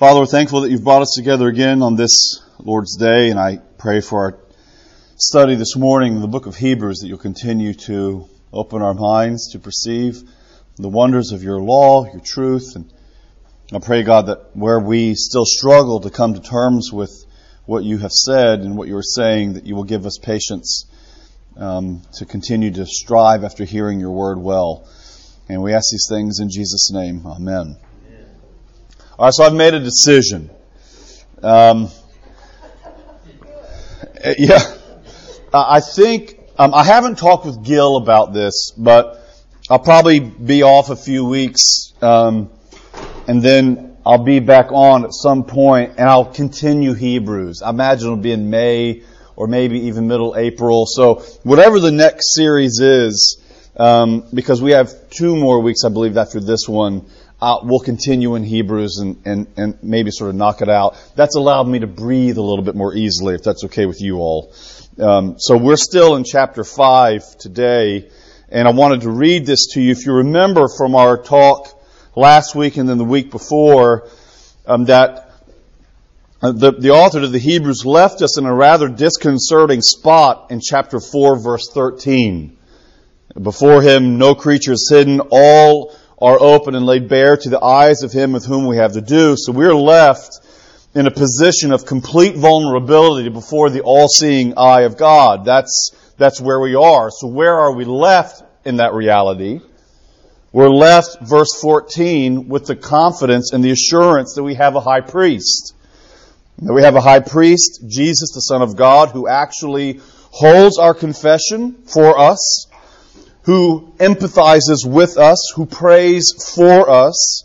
Father, we're thankful that you've brought us together again on this Lord's Day, and I pray for our study this morning in the book of Hebrews that you'll continue to open our minds to perceive the wonders of your law, your truth, and I pray, God, that where we still struggle to come to terms with what you have said and what you are saying, that you will give us patience um, to continue to strive after hearing your word well. And we ask these things in Jesus' name. Amen. All right, so I've made a decision. Um, yeah, I think um, I haven't talked with Gil about this, but I'll probably be off a few weeks, um, and then I'll be back on at some point, and I'll continue Hebrews. I imagine it'll be in May or maybe even middle April. So whatever the next series is, um, because we have two more weeks, I believe, after this one uh, we'll continue in Hebrews and, and, and maybe sort of knock it out. That's allowed me to breathe a little bit more easily, if that's okay with you all. Um, so we're still in chapter 5 today, and I wanted to read this to you. If you remember from our talk last week and then the week before, um, that uh, the, the author of the Hebrews left us in a rather disconcerting spot in chapter 4, verse 13. Before him, no creature is hidden. All are open and laid bare to the eyes of him with whom we have to do. So we're left in a position of complete vulnerability before the all-seeing eye of God. That's, that's where we are. So where are we left in that reality? We're left, verse 14, with the confidence and the assurance that we have a high priest. That we have a high priest, Jesus, the Son of God, who actually holds our confession for us who empathizes with us, who prays for us,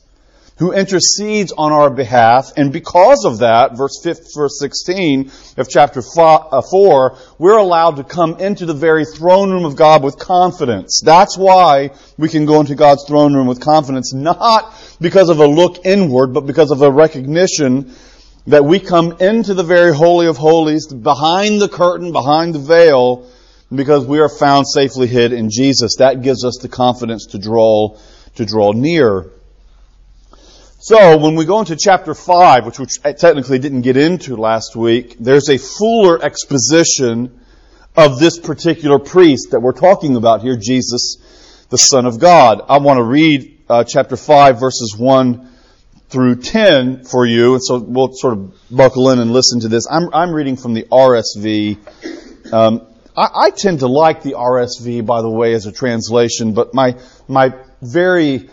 who intercedes on our behalf, and because of that, verse 5, verse 16 of chapter 4, uh, we're allowed to come into the very throne room of God with confidence. That's why we can go into God's throne room with confidence, not because of a look inward, but because of a recognition that we come into the very holy of holies, behind the curtain, behind the veil, because we are found safely hid in Jesus. That gives us the confidence to draw, to draw near. So, when we go into chapter 5, which, I technically didn't get into last week, there's a fuller exposition of this particular priest that we're talking about here, Jesus, the Son of God. I want to read uh, chapter 5, verses 1 through 10 for you, and so we'll sort of buckle in and listen to this. I'm, I'm reading from the RSV. Um, I, I tend to like the RSV, by the way, as a translation, but my, my very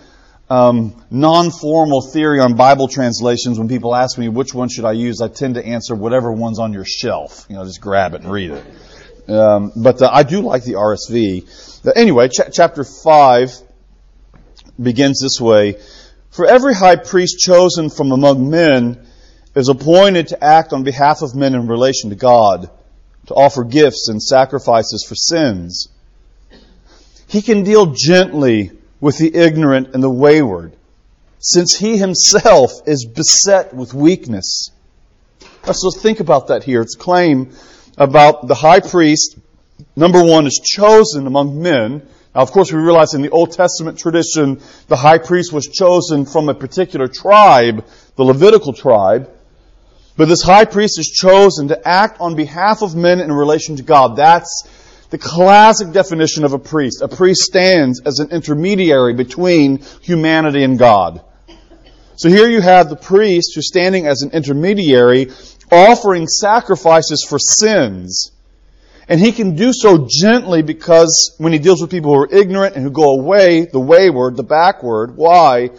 um, non-formal theory on Bible translations, when people ask me which one should I use, I tend to answer whatever one's on your shelf. You know, just grab it and read it. Um, but uh, I do like the RSV. Anyway, ch- chapter 5 begins this way. For every high priest chosen from among men is appointed to act on behalf of men in relation to God to offer gifts and sacrifices for sins. He can deal gently with the ignorant and the wayward, since he himself is beset with weakness. Uh, so think about that here. It's a claim about the high priest, number one, is chosen among men. Now, of course, we realize in the Old Testament tradition, the high priest was chosen from a particular tribe, the Levitical tribe. But this high priest is chosen to act on behalf of men in relation to God. That's the classic definition of a priest. A priest stands as an intermediary between humanity and God. So here you have the priest who's standing as an intermediary offering sacrifices for sins. And he can do so gently because when he deals with people who are ignorant and who go away, the wayward, the backward, why?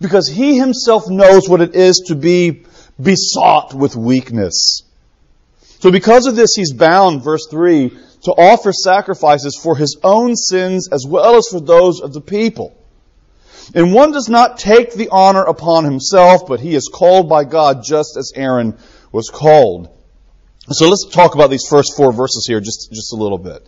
Because he himself knows what it is to be besought with weakness. So because of this, he's bound, verse 3, to offer sacrifices for his own sins as well as for those of the people. And one does not take the honor upon himself, but he is called by God just as Aaron was called. So let's talk about these first four verses here just, just a little bit.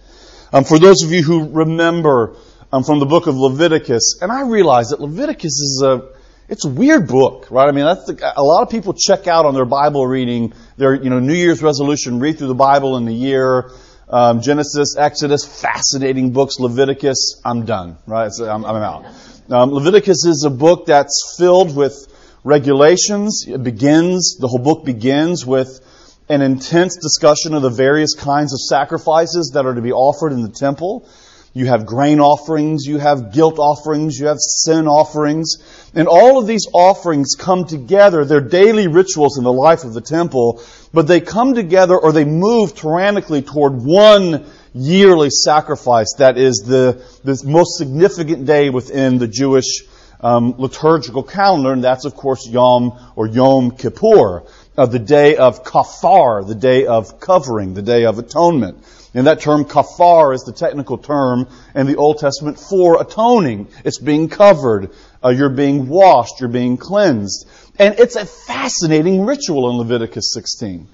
Um, for those of you who remember um, from the book of Leviticus, and I realize that Leviticus is a, it's a weird book, right? I mean, that's the, a lot of people check out on their Bible reading, their you know New Year's resolution, read through the Bible in the year. Um, Genesis, Exodus, fascinating books. Leviticus, I'm done, right? I'm, I'm, out. Um, Leviticus is a book that's filled with regulations. It begins, the whole book begins with an intense discussion of the various kinds of sacrifices that are to be offered in the temple. You have grain offerings, you have guilt offerings, you have sin offerings, and all of these offerings come together. They're daily rituals in the life of the temple, but they come together or they move tyrannically toward one yearly sacrifice that is the, the most significant day within the Jewish um, liturgical calendar, and that's of course Yom or Yom Kippur, uh, the day of kafar, the day of covering, the day of atonement. And that term kafar is the technical term in the Old Testament for atoning. It's being covered. Uh, you're being washed. You're being cleansed. And it's a fascinating ritual in Leviticus 16.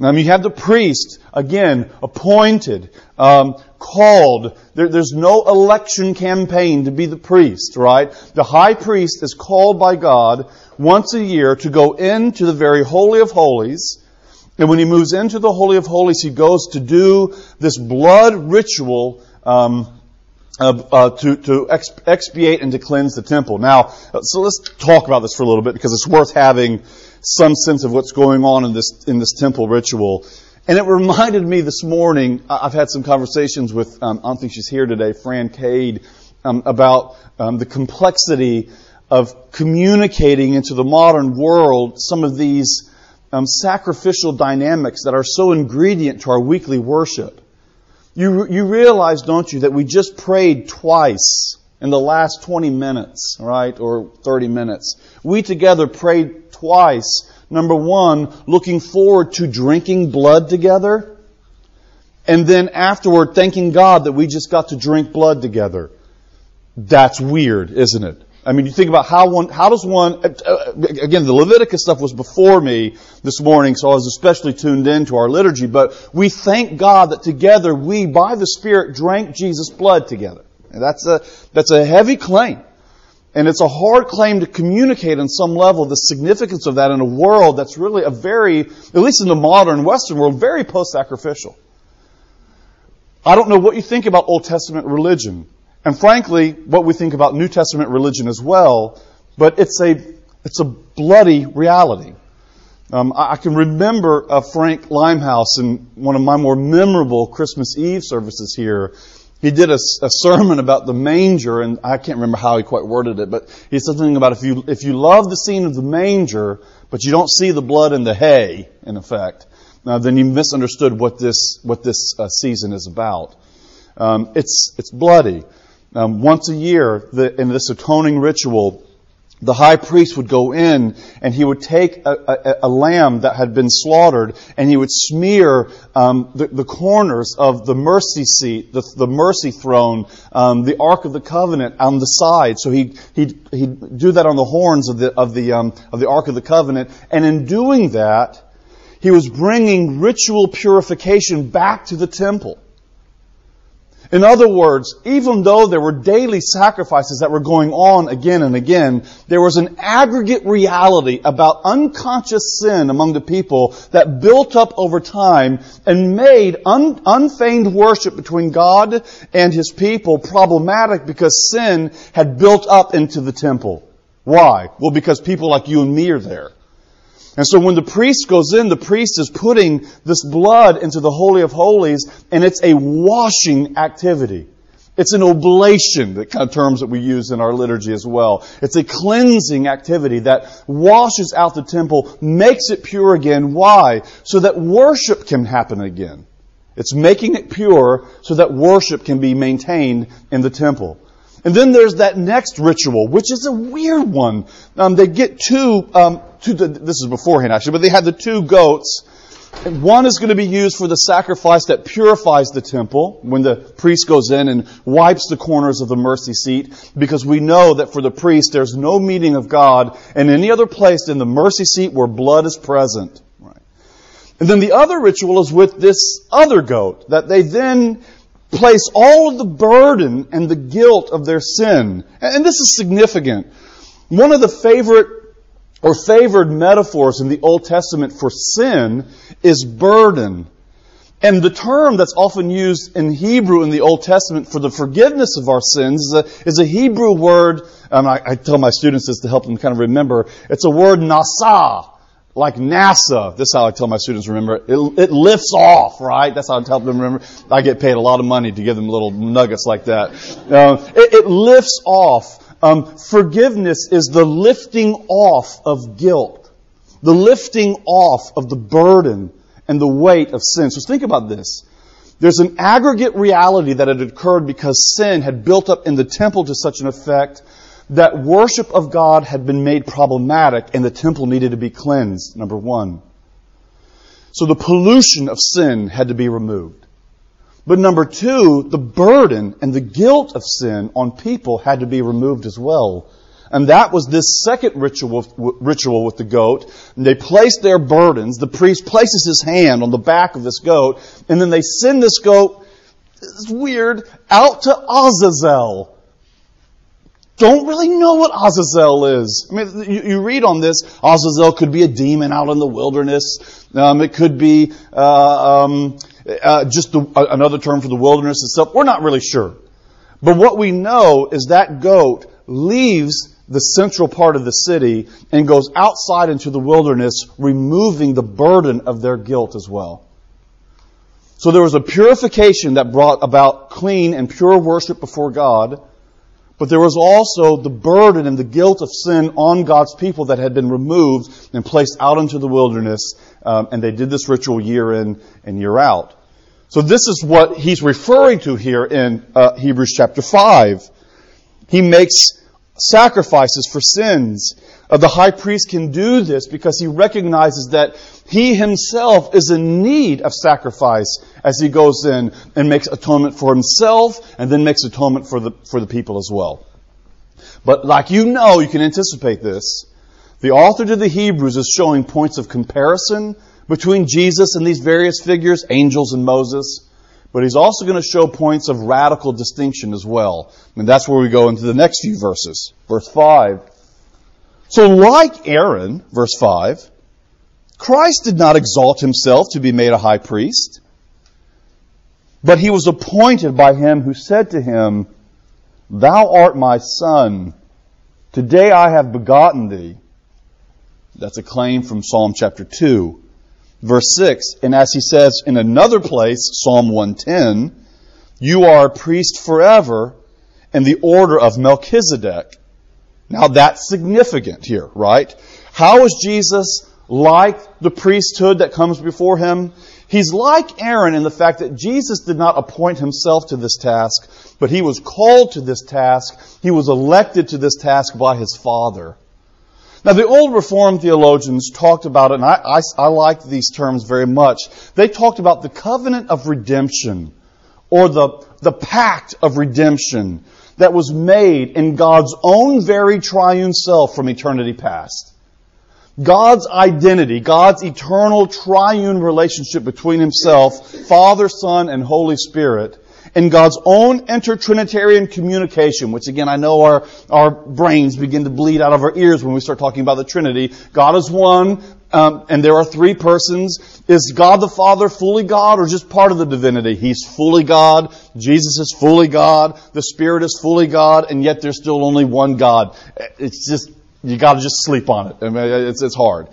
Um, you have the priest, again, appointed, um, called. There, there's no election campaign to be the priest, right? The high priest is called by God once a year to go into the very holy of holies and when he moves into the Holy of Holies, he goes to do this blood ritual um, uh, uh, to, to expiate and to cleanse the temple. Now, so let's talk about this for a little bit because it's worth having some sense of what's going on in this in this temple ritual. And it reminded me this morning. I've had some conversations with um, I don't think she's here today, Fran Cade, um, about um, the complexity of communicating into the modern world some of these um, sacrificial dynamics that are so ingredient to our weekly worship. You, you realize, don't you, that we just prayed twice in the last 20 minutes, right, or 30 minutes. We together prayed twice. Number one, looking forward to drinking blood together. And then afterward, thanking God that we just got to drink blood together. That's weird, isn't it? I mean, you think about how one, how does one, uh, again, the Leviticus stuff was before me this morning, so I was especially tuned in to our liturgy, but we thank God that together we, by the Spirit, drank Jesus' blood together. And that's a, that's a heavy claim. And it's a hard claim to communicate on some level the significance of that in a world that's really a very, at least in the modern Western world, very post-sacrificial. I don't know what you think about Old Testament religion. And frankly, what we think about New Testament religion as well, but it's a, it's a bloody reality. Um, I, I, can remember uh, Frank Limehouse in one of my more memorable Christmas Eve services here. He did a, a, sermon about the manger, and I can't remember how he quite worded it, but he said something about if you if you love the scene of the manger, but you don't see the blood and the hay, in effect, uh, then you misunderstood what this what this uh, season is about. Um, it's it's bloody. Um, once a year, the, in this atoning ritual, the high priest would go in and he would take a, a, a lamb that had been slaughtered and he would smear um, the, the, corners of the mercy seat, the, the mercy throne, um, the ark of the covenant on the side. So he he'd, he'd do that on the horns of the of the um, of the ark of the covenant, and in doing that, he was bringing ritual purification back to the temple. In other words, even though there were daily sacrifices that were going on again and again, there was an aggregate reality about unconscious sin among the people that built up over time and made un- unfeigned worship between God and His people problematic because sin had built up into the temple. Why? Well, because people like you and me are there. And so when the priest goes in, the priest is putting this blood into the Holy of Holies, and it's a washing activity. It's an oblation, the kind of terms that we use in our liturgy as well. It's a cleansing activity that washes out the temple, makes it pure again. Why? So that worship can happen again. It's making it pure so that worship can be maintained in the temple. And then there's that next ritual, which is a weird one. Um, they get two, um, two, this is beforehand actually, but they had the two goats. And one is going to be used for the sacrifice that purifies the temple when the priest goes in and wipes the corners of the mercy seat because we know that for the priest there's no meeting of God in any other place than the mercy seat where blood is present. Right. And then the other ritual is with this other goat that they then place all of the burden and the guilt of their sin. And this is significant. One of the favorite or favored metaphors in the Old Testament for sin is burden. And the term that's often used in Hebrew in the Old Testament for the forgiveness of our sins is a, is a Hebrew word Um, I, I tell my students this to help them kind of remember. It's a word nasa, like NASA. This is how I tell my students remember it. It, lifts off, right? That's how I tell them remember. I get paid a lot of money to give them little nuggets like that. Uh, it, it, lifts off. Um, forgiveness is the lifting off of guilt, the lifting off of the burden and the weight of sin. So think about this. There's an aggregate reality that had occurred because sin had built up in the temple to such an effect that worship of God had been made problematic and the temple needed to be cleansed, number one. So the pollution of sin had to be removed. But number two, the burden and the guilt of sin on people had to be removed as well. And that was this second ritual, ritual with the goat. And they placed their burdens. The priest places his hand on the back of this goat, and then they send this goat, it's weird, out to Azazel. Don't really know what Azazel is. I mean, you, you read on this, Azazel could be a demon out in the wilderness. Um, it could be uh, um, uh, just the, uh, another term for the wilderness itself. We're not really sure. But what we know is that goat leaves the central part of the city and goes outside into the wilderness, removing the burden of their guilt as well. So there was a purification that brought about clean and pure worship before God, but there was also the burden and the guilt of sin on God's people that had been removed and placed out into the wilderness, um, and they did this ritual year in and year out. So this is what he's referring to here in uh, Hebrews chapter 5. He makes sacrifices for sins. Uh, the high priest can do this because he recognizes that he himself is in need of sacrifice as he goes in and makes atonement for himself and then makes atonement for the, for the people as well. But like you know, you can anticipate this. The author to the Hebrews is showing points of comparison between Jesus and these various figures, angels and Moses. But he's also going to show points of radical distinction as well. And that's where we go into the next few verses. Verse 5. So like Aaron, verse 5, Christ did not exalt himself to be made a high priest, but he was appointed by him who said to him, Thou art my son. Today I have begotten thee. That's a claim from Psalm chapter 2. Verse 6, and as he says in another place, Psalm 110, you are a priest forever in the order of Melchizedek. Now that's significant here, right? How is Jesus like the priesthood that comes before him? He's like Aaron in the fact that Jesus did not appoint himself to this task, but he was called to this task. He was elected to this task by his Father. Now, the old Reformed theologians talked about it, and I, I, I like these terms very much. They talked about the covenant of redemption, or the, the pact of redemption that was made in God's own very triune self from eternity past. God's identity, God's eternal triune relationship between Himself, Father, Son, and Holy Spirit, in God's own intertrinitarian communication, which again I know our, our brains begin to bleed out of our ears when we start talking about the Trinity. God is one, um, and there are three persons. Is God the Father fully God or just part of the divinity? He's fully God. Jesus is fully God. The Spirit is fully God, and yet there's still only one God. It's just, you gotta just sleep on it. I mean, it's, it's hard.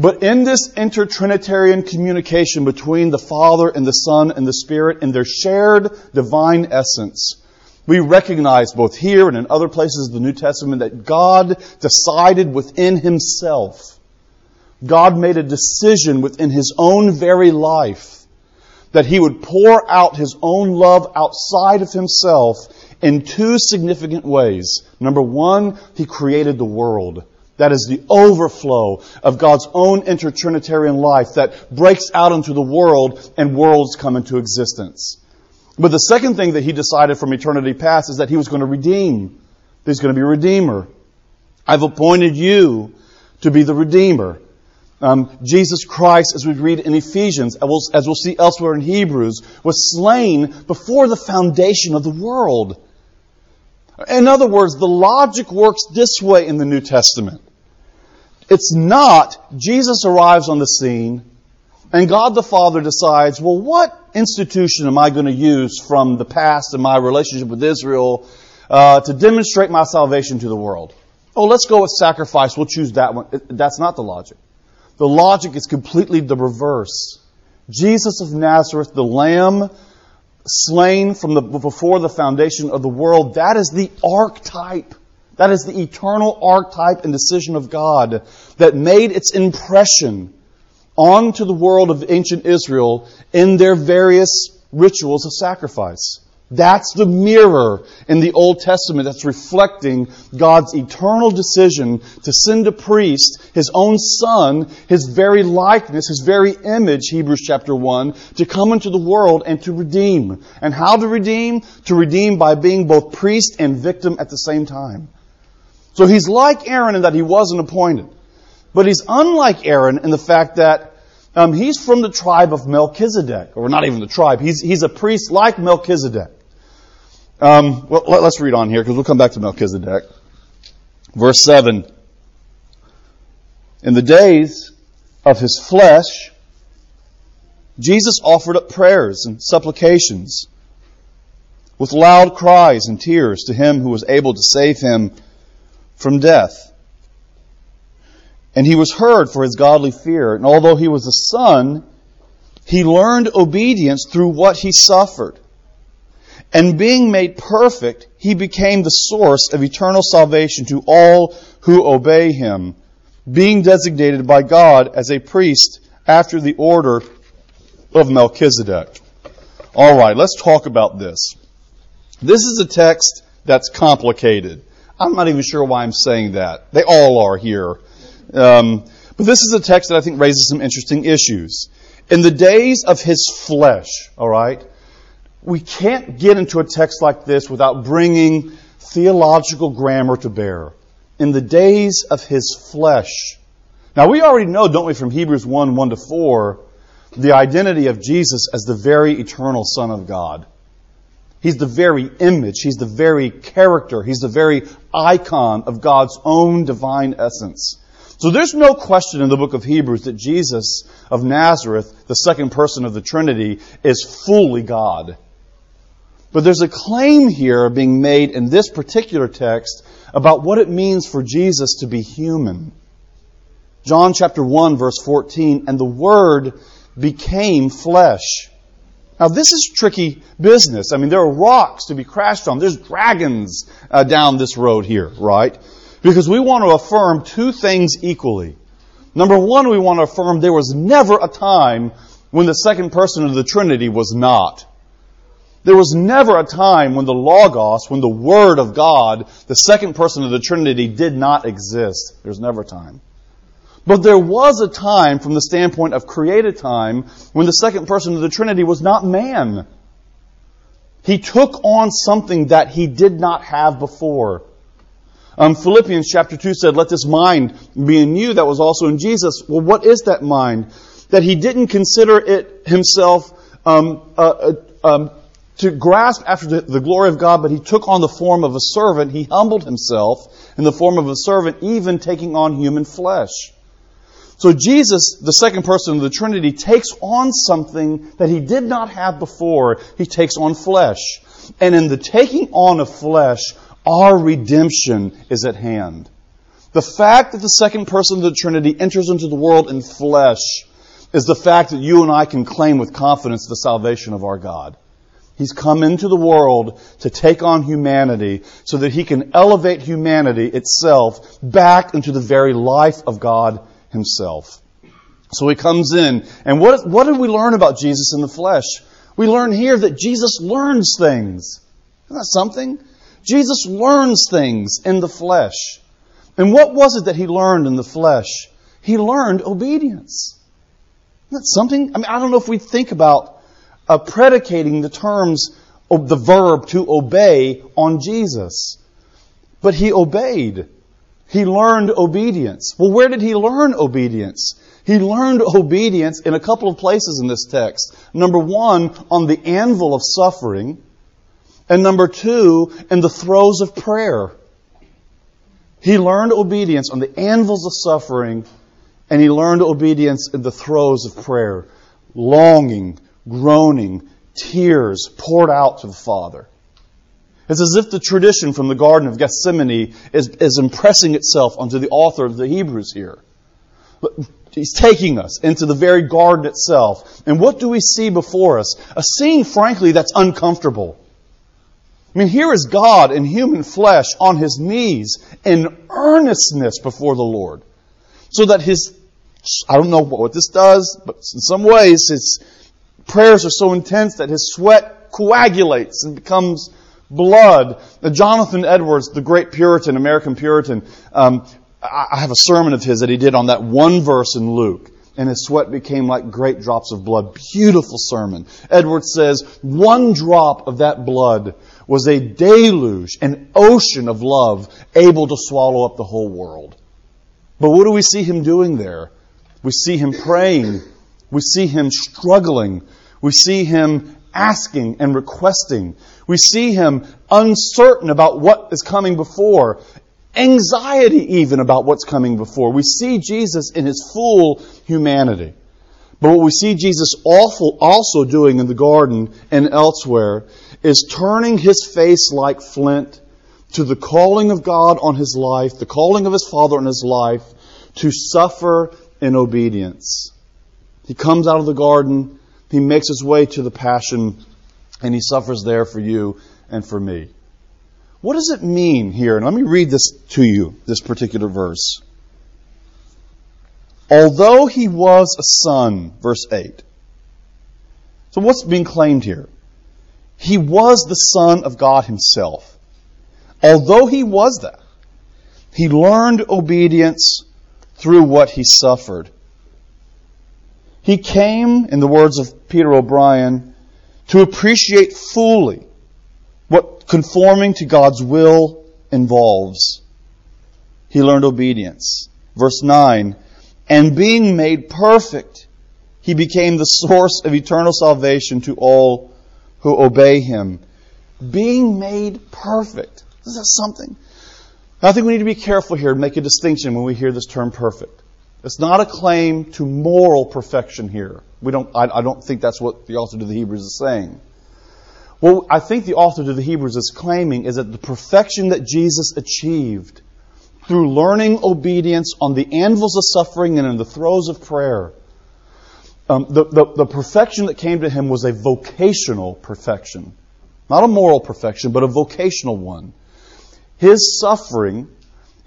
But in this intertrinitarian communication between the Father and the Son and the Spirit in their shared divine essence, we recognize both here and in other places of the New Testament that God decided within Himself. God made a decision within His own very life that He would pour out His own love outside of Himself in two significant ways. Number one, He created the world. That is the overflow of God's own intertrinitarian life that breaks out into the world and worlds come into existence. But the second thing that he decided from eternity past is that he was going to redeem. He's going to be a redeemer. I've appointed you to be the redeemer. Um, Jesus Christ, as we read in Ephesians, as we'll, as we'll see elsewhere in Hebrews, was slain before the foundation of the world. In other words, the logic works this way in the New Testament. It's not Jesus arrives on the scene and God the Father decides, well, what institution am I going to use from the past and my relationship with Israel uh, to demonstrate my salvation to the world. Oh, let's go with sacrifice. We'll choose that one. That's not the logic. The logic is completely the reverse. Jesus of Nazareth, the Lamb slain from the, before the foundation of the world, that is the archetype. That is the eternal archetype and decision of God that made its impression onto the world of ancient Israel in their various rituals of sacrifice. That's the mirror in the Old Testament that's reflecting God's eternal decision to send a priest, his own son, his very likeness, his very image, Hebrews chapter 1, to come into the world and to redeem. And how to redeem? To redeem by being both priest and victim at the same time. So he's like Aaron in that he wasn't appointed. But he's unlike Aaron in the fact that um, he's from the tribe of Melchizedek, or not even the tribe. He's, he's a priest like Melchizedek. Um, well, let, us read on here because we'll come back to Melchizedek. Verse 7. In the days of his flesh, Jesus offered up prayers and supplications with loud cries and tears to him who was able to save him from death. And he was heard for his godly fear. And although he was a son, he learned obedience through what he suffered. And being made perfect, he became the source of eternal salvation to all who obey him, being designated by God as a priest after the order of Melchizedek. All right, let's talk about this. This is a text that's complicated. I'm not even sure why I'm saying that. They all are here. Um, but this is a text that I think raises some interesting issues. In the days of his flesh, all right, we can't get into a text like this without bringing theological grammar to bear. In the days of his flesh. Now we already know, don't we, from Hebrews 1, 1 to 4, the identity of Jesus as the very eternal Son of God. He's the very image. He's the very character. He's the very icon of God's own divine essence. So there's no question in the book of Hebrews that Jesus of Nazareth, the second person of the Trinity, is fully God. But there's a claim here being made in this particular text about what it means for Jesus to be human. John chapter 1 verse 14, and the Word became flesh. Now this is tricky business. I mean, there are rocks to be crashed on. There's dragons uh, down this road here, right? Because we want to affirm two things equally. Number one, we want to affirm there was never a time when the second person of the Trinity was not. There was never a time when the Logos, when the Word of God, the second person of the Trinity, did not exist. There's never a time. But there was a time, from the standpoint of created time, when the second person of the Trinity was not man. He took on something that he did not have before. Um, Philippians chapter 2 said, Let this mind be in you that was also in Jesus. Well, what is that mind? That he didn't consider it himself um, uh, uh, um, to grasp after the, the, glory of God, but he took on the form of a servant. He humbled himself in the form of a servant, even taking on human flesh. So Jesus, the second person of the Trinity, takes on something that he did not have before. He takes on flesh. And in the taking on of flesh, our redemption is at hand. The fact that the second person of the Trinity enters into the world in flesh is the fact that you and I can claim with confidence the salvation of our God. He's come into the world to take on humanity so that he can elevate humanity itself back into the very life of God himself. So he comes in, and what, what did we learn about Jesus in the flesh? We learn here that Jesus learns things. Isn't that something? Jesus learns things in the flesh. And what was it that he learned in the flesh? He learned obedience. Isn't that something? I mean, I don't know if we think about uh, predicating the terms of the verb to obey on Jesus. But he obeyed. He learned obedience. Well, where did he learn obedience? He learned obedience in a couple of places in this text. Number one, on the anvil of suffering. And number two, in the throes of prayer. He learned obedience on the anvils of suffering, and he learned obedience in the throes of prayer. Longing, groaning, tears poured out to the Father. It's as if the tradition from the Garden of Gethsemane is, is impressing itself onto the author of the Hebrews here. He's taking us into the very garden itself. And what do we see before us? A scene, frankly, that's uncomfortable. I mean, here is God in human flesh on his knees in earnestness before the Lord. So that his, I don't know what this does, but in some ways his prayers are so intense that his sweat coagulates and becomes blood. Jonathan Edwards, the great Puritan, American Puritan, um, I have a sermon of his that he did on that one verse in Luke. And his sweat became like great drops of blood. Beautiful sermon. Edwards says, one drop of that blood was a deluge, an ocean of love, able to swallow up the whole world. But what do we see him doing there? We see him praying. We see him struggling. We see him asking and requesting. We see him uncertain about what is coming before anxiety even about what's coming before. We see Jesus in his full humanity. But what we see Jesus awful also doing in the garden and elsewhere is turning his face like flint to the calling of God on his life, the calling of his Father on his life, to suffer in obedience. He comes out of the garden, he makes his way to the passion, and he suffers there for you and for me. What does it mean here? And let me read this to you, this particular verse. Although he was a son, verse 8. So what's being claimed here? He was the son of God himself. Although he was that, he learned obedience through what he suffered. He came, in the words of Peter O'Brien, to appreciate fully what conforming to God's will involves. He learned obedience. Verse 9, and being made perfect, he became the source of eternal salvation to all who obey him. Being made perfect. Is that something? I think we need to be careful here and make a distinction when we hear this term perfect. It's not a claim to moral perfection here. We don't, I, I don't think that's what the author of the Hebrews is saying. What I think the author to the Hebrews is claiming is that the perfection that Jesus achieved through learning obedience on the anvils of suffering and in the throes of prayer, um, the, the, the perfection that came to him was a vocational perfection. Not a moral perfection, but a vocational one. His suffering,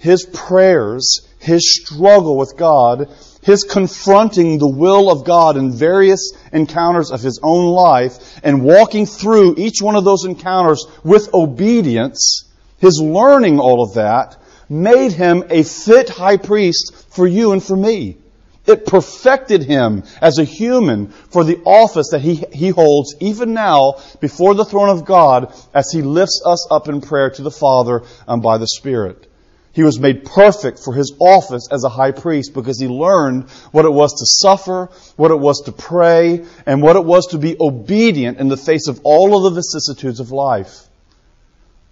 his prayers, his struggle with God his confronting the will of God in various encounters of his own life and walking through each one of those encounters with obedience, his learning all of that, made him a fit high priest for you and for me. It perfected him as a human for the office that he, he holds even now before the throne of God as he lifts us up in prayer to the Father and by the Spirit. He was made perfect for his office as a high priest because he learned what it was to suffer, what it was to pray, and what it was to be obedient in the face of all of the vicissitudes of life.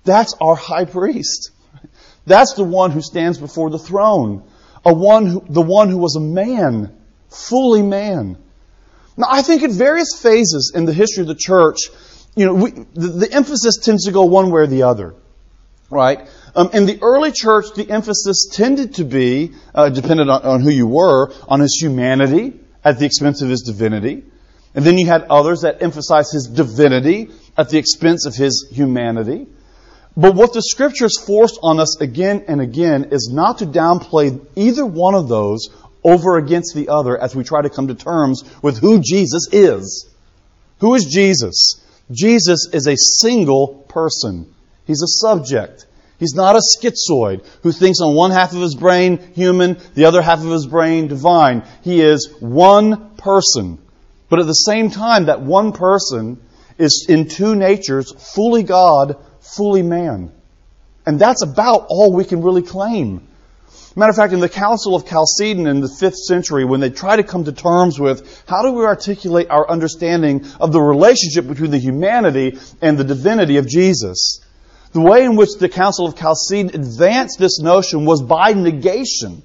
That's our high priest. That's the one who stands before the throne. A one who, the one who was a man, fully man. Now, I think at various phases in the history of the church, you know, we, the, the emphasis tends to go one way or the other right? Um, in the early church, the emphasis tended to be, uh, dependent on, on, who you were, on his humanity at the expense of his divinity. And then you had others that emphasized his divinity at the expense of his humanity. But what the scriptures force on us again and again is not to downplay either one of those over against the other as we try to come to terms with who Jesus is. Who is Jesus? Jesus is a single person. He's a subject. He's not a schizoid who thinks on one half of his brain human, the other half of his brain divine. He is one person. But at the same time, that one person is in two natures, fully God, fully man. And that's about all we can really claim. Matter of fact, in the Council of Chalcedon in the 5th century, when they try to come to terms with how do we articulate our understanding of the relationship between the humanity and the divinity of Jesus, the way in which the Council of Chalcedon advanced this notion was by negation.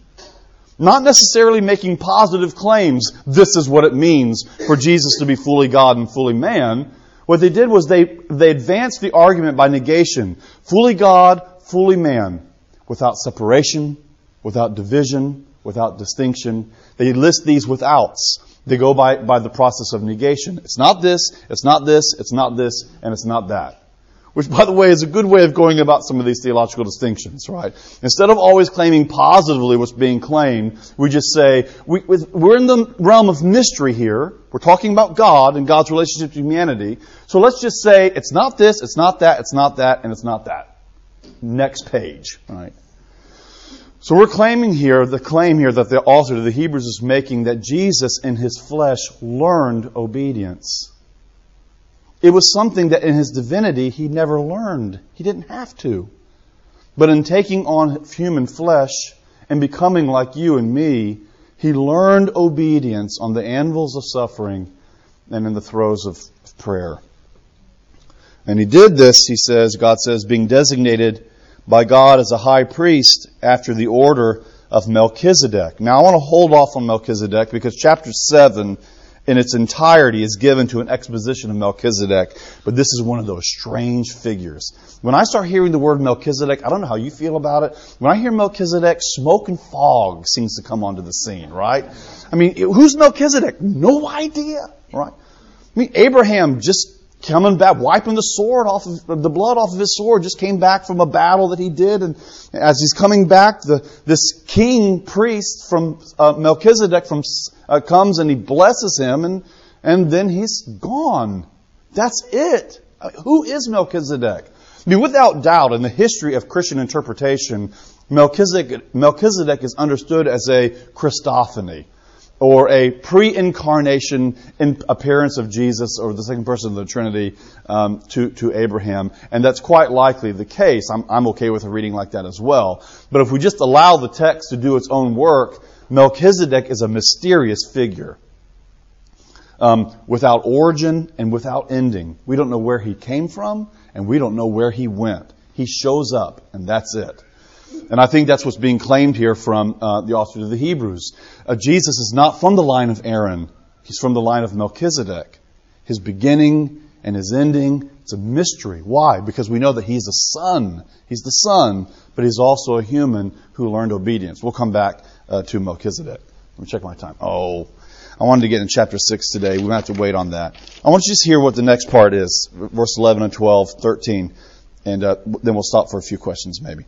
Not necessarily making positive claims, this is what it means for Jesus to be fully God and fully man. What they did was they, they advanced the argument by negation. Fully God, fully man, without separation, without division, without distinction. They list these withouts. They go by, by the process of negation. It's not this, it's not this, it's not this, and it's not that. Which, by the way, is a good way of going about some of these theological distinctions, right? Instead of always claiming positively what's being claimed, we just say, we, we're in the realm of mystery here. We're talking about God and God's relationship to humanity. So let's just say, it's not this, it's not that, it's not that, and it's not that. Next page, right? So we're claiming here, the claim here that the author of the Hebrews is making that Jesus in his flesh learned obedience. It was something that in his divinity he never learned. He didn't have to. But in taking on human flesh and becoming like you and me, he learned obedience on the anvils of suffering and in the throes of prayer. And he did this, he says, God says, being designated by God as a high priest after the order of Melchizedek. Now I want to hold off on Melchizedek because chapter 7 in its entirety is given to an exposition of Melchizedek, but this is one of those strange figures. When I start hearing the word Melchizedek, I don't know how you feel about it. When I hear Melchizedek, smoke and fog seems to come onto the scene, right? I mean, who's Melchizedek? No idea, right? I mean, Abraham just coming back, wiping the sword off of the blood off of his sword, just came back from a battle that he did, and as he's coming back, the, this king priest from uh, Melchizedek from uh, comes and he blesses him, and and then he's gone. That's it. Uh, who is Melchizedek? I mean, without doubt, in the history of Christian interpretation, Melchizedek, Melchizedek is understood as a Christophany or a pre-incarnation appearance of Jesus or the second person of the Trinity um, to, to Abraham. And that's quite likely the case. I'm, I'm okay with a reading like that as well. But if we just allow the text to do its own work, Melchizedek is a mysterious figure. Um, without origin and without ending. We don't know where he came from and we don't know where he went. He shows up and that's it. And I think that's what's being claimed here from uh, the author of the Hebrews. Uh, Jesus is not from the line of Aaron. He's from the line of Melchizedek. His beginning and his ending, it's a mystery. Why? Because we know that he's a son. He's the son, but he's also a human who learned obedience. We'll come back uh, to Melchizedek. Let me check my time. Oh, I wanted to get in chapter 6 today. We're going to have to wait on that. I want you to just hear what the next part is, verse 11 and 12, 13, and uh, then we'll stop for a few questions maybe.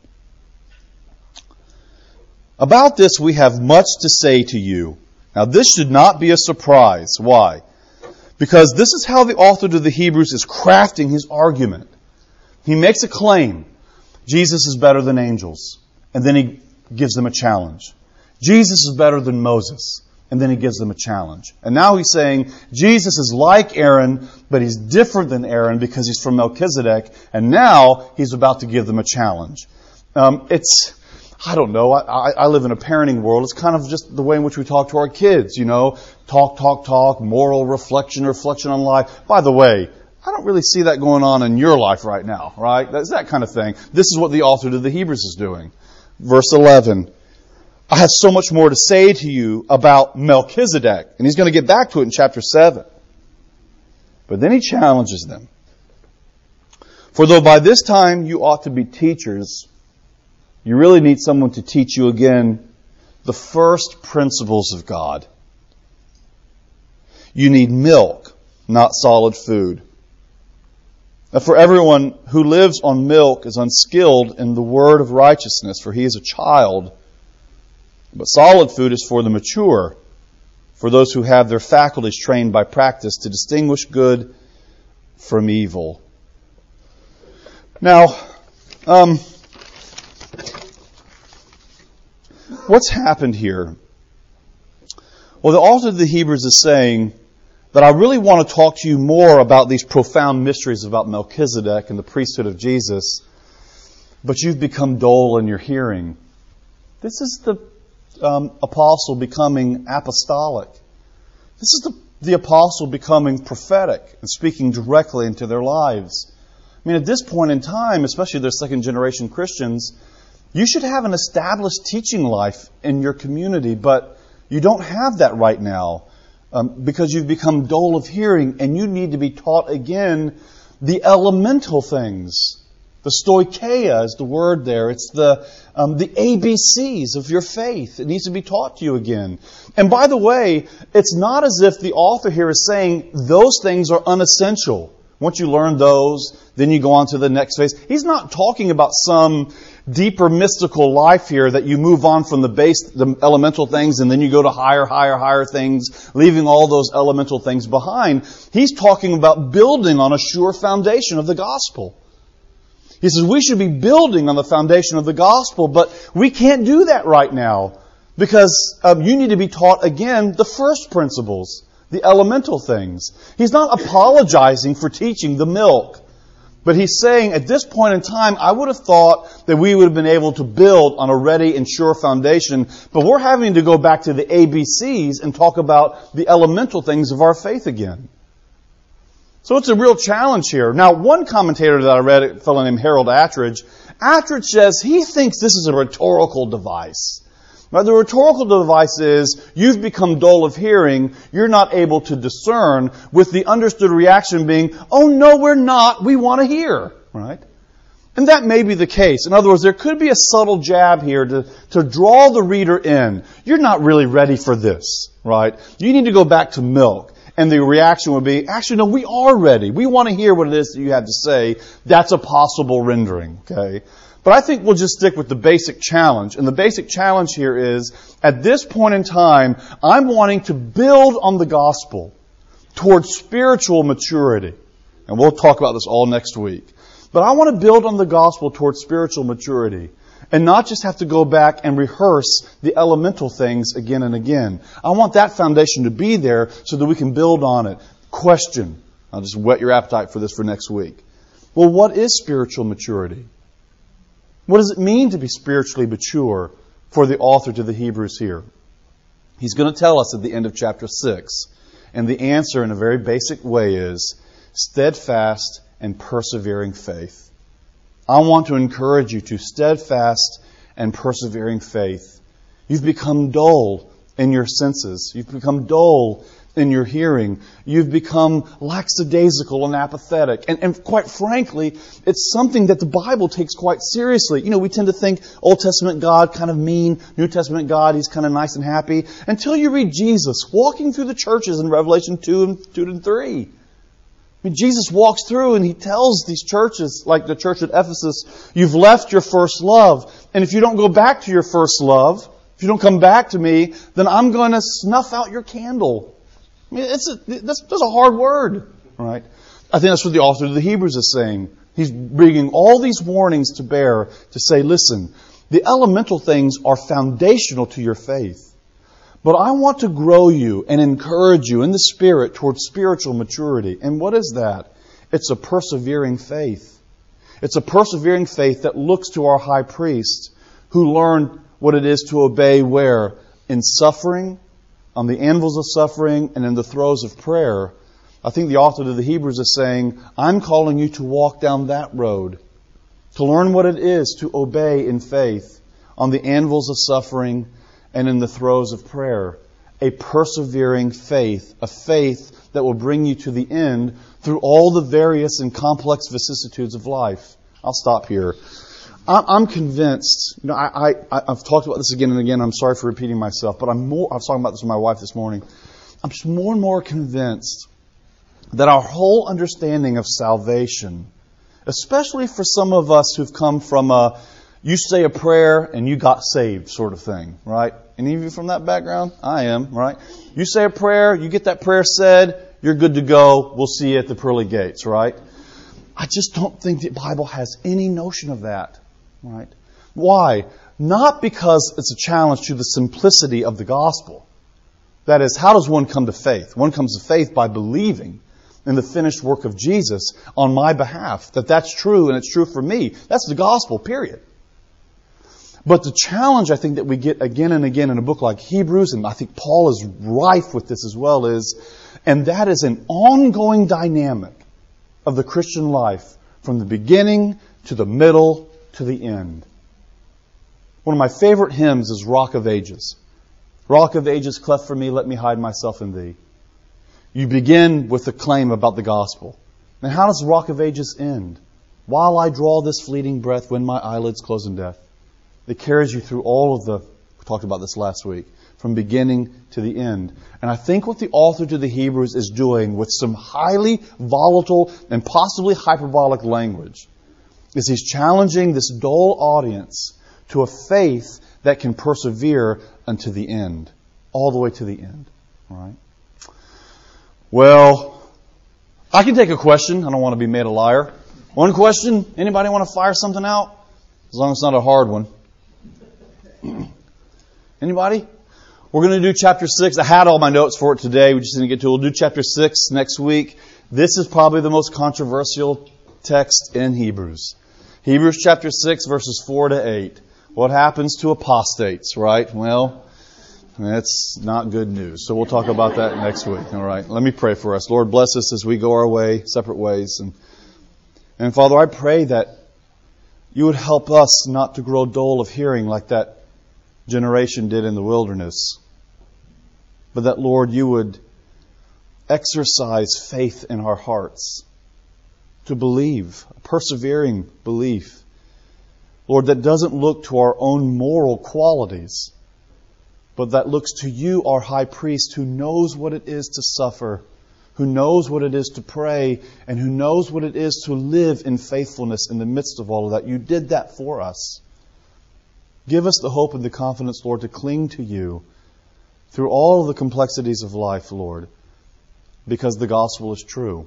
About this we have much to say to you. Now this should not be a surprise. Why? Because this is how the author to the Hebrews is crafting his argument. He makes a claim. Jesus is better than angels. And then he gives them a challenge. Jesus is better than Moses. And then he gives them a challenge. And now he's saying Jesus is like Aaron, but he's different than Aaron because he's from Melchizedek. And now he's about to give them a challenge. Um, it's I don't know. I, I live in a parenting world. It's kind of just the way in which we talk to our kids, you know. Talk, talk, talk, moral reflection, reflection on life. By the way, I don't really see that going on in your life right now, right? That's that kind of thing. This is what the author to the Hebrews is doing. Verse 11. I have so much more to say to you about Melchizedek. And he's going to get back to it in chapter 7. But then he challenges them. For though by this time you ought to be teachers, you really need someone to teach you again the first principles of God. You need milk, not solid food. Now, for everyone who lives on milk is unskilled in the word of righteousness, for he is a child. But solid food is for the mature, for those who have their faculties trained by practice to distinguish good from evil. Now, um, what's happened here? Well, the author of the Hebrews is saying that I really want to talk to you more about these profound mysteries about Melchizedek and the priesthood of Jesus, but you've become dull in your hearing. This is the um, apostle becoming apostolic. This is the, the apostle becoming prophetic and speaking directly into their lives. I mean, at this point in time, especially their second generation Christians, you should have an established teaching life in your community, but you don't have that right now. um, because you've become dull of hearing and you need to be taught again the elemental things. The stoicheia is the word there. It's the, um, the ABCs of your faith. It needs to be taught to you again. And by the way, it's not as if the author here is saying those things are unessential. Once you learn those, then you go on to the next phase. He's not talking about some deeper mystical life here that you move on from the base, the elemental things, and then you go to higher, higher, higher things, leaving all those elemental things behind. He's talking about building on a sure foundation of the gospel. He says we should be building on the foundation of the gospel, but we can't do that right now because um, you need to be taught again the first principles, the elemental things. He's not apologizing for teaching the milk. But he's saying at this point in time, I would have thought that we would have been able to build on a ready and sure foundation, but we're having to go back to the ABCs and talk about the elemental things of our faith again. So it's a real challenge here. Now, one commentator that I read, a fellow named Harold Attridge, Attridge says he thinks this is a rhetorical device. Now, the rhetorical device is you've become dull of hearing, you're not able to discern, with the understood reaction being, oh no, we're not, we want to hear. Right? And that may be the case. In other words, there could be a subtle jab here to, to draw the reader in. You're not really ready for this, right? You need to go back to milk. And the reaction would be, actually, no, we are ready. We want to hear what it is that you have to say. That's a possible rendering, okay? But I think we'll just stick with the basic challenge. And the basic challenge here is, at this point in time, I'm wanting to build on the gospel towards spiritual maturity. And we'll talk about this all next week. But I want to build on the gospel towards spiritual maturity and not just have to go back and rehearse the elemental things again and again. I want that foundation to be there so that we can build on it. Question. I'll just whet your appetite for this for next week. Well, what is spiritual maturity? What does it mean to be spiritually mature for the author to the Hebrews here? He's going to tell us at the end of chapter 6. And the answer, in a very basic way, is steadfast and persevering faith. I want to encourage you to steadfast and persevering faith. You've become dull in your senses. You've become dull in your hearing. You've become lackadaisical and apathetic. And, and, quite frankly, it's something that the Bible takes quite seriously. You know, we tend to think Old Testament God kind of mean, New Testament God, he's kind of nice and happy, until you read Jesus walking through the churches in Revelation 2 and 2 and 3. I mean, Jesus walks through and he tells these churches, like the church at Ephesus, you've left your first love. And if you don't go back to your first love, if you don't come back to me, then I'm going to snuff out your candle. I mean, it's a, that's, that's a hard word, right? I think that's what the author of the Hebrews is saying. He's bringing all these warnings to bear to say, listen, the elemental things are foundational to your faith. But I want to grow you and encourage you in the Spirit towards spiritual maturity. And what is that? It's a persevering faith. It's a persevering faith that looks to our high priest who learned what it is to obey where? In suffering, on the anvils of suffering, and in the throes of prayer. I think the author of the Hebrews is saying, I'm calling you to walk down that road, to learn what it is to obey in faith on the anvils of suffering and in the throes of prayer. A persevering faith, a faith that will bring you to the end through all the various and complex vicissitudes of life. I'll stop here. I'm convinced, you know, I, I, I've talked about this again and again. I'm sorry for repeating myself, but I'm more, I was talking about this with my wife this morning. I'm just more and more convinced that our whole understanding of salvation, especially for some of us who've come from a, you say a prayer and you got saved sort of thing, right? Any of you from that background? I am, right? You say a prayer, you get that prayer said, you're good to go. We'll see you at the pearly gates, right? I just don't think the Bible has any notion of that, right? Why? Not because it's a challenge to the simplicity of the gospel. That is, how does one come to faith? One comes to faith by believing in the finished work of Jesus on my behalf. That that's true and it's true for me. That's the gospel, period. But the challenge I think that we get again and again in a book like Hebrews, and I think Paul is rife with this as well, is, and that is an ongoing dynamic of the Christian life from the beginning to the middle to the end. One of my favorite hymns is Rock of Ages. Rock of Ages, cleft for me, let me hide myself in thee. you begin with a claim about the gospel. And how does Rock of Ages end? While I draw this fleeting breath when my eyelids close in death. It carries you through all of the, we talked about this last week, from beginning to the end. And I think what the author to the Hebrews is doing with some highly volatile and possibly hyperbolic language is he's challenging this dull audience to a faith that can persevere unto the end, all the way to the end. Right? Well, I can take a question. I don't want to be made a liar. One question. Anybody want to fire something out? As long as it's not a hard one. Anybody? We're going to do chapter 6. I had all my notes for it today. We just didn't get to it. We'll do chapter 6 next week. This is probably the most controversial text in Hebrews. Hebrews chapter 6 verses 4 to 8. What happens to apostates, right? Well, that's not good news. So we'll talk about that next week. All right. Let me pray for us. Lord, bless us as we go our way, separate ways. And, and Father, I pray that you would help us not to grow dull of hearing like that generation did in the wilderness. But that, Lord, you would exercise faith in our hearts to believe, a persevering belief. Lord, that doesn't look to our own moral qualities, but that looks to you, our high priest, who knows what it is to suffer, who knows what it is to pray, and who knows what it is to live in faithfulness in the midst of all of that. You did that for us. Give us the hope and the confidence, Lord, to cling to you through all of the complexities of life, Lord, because the gospel is true.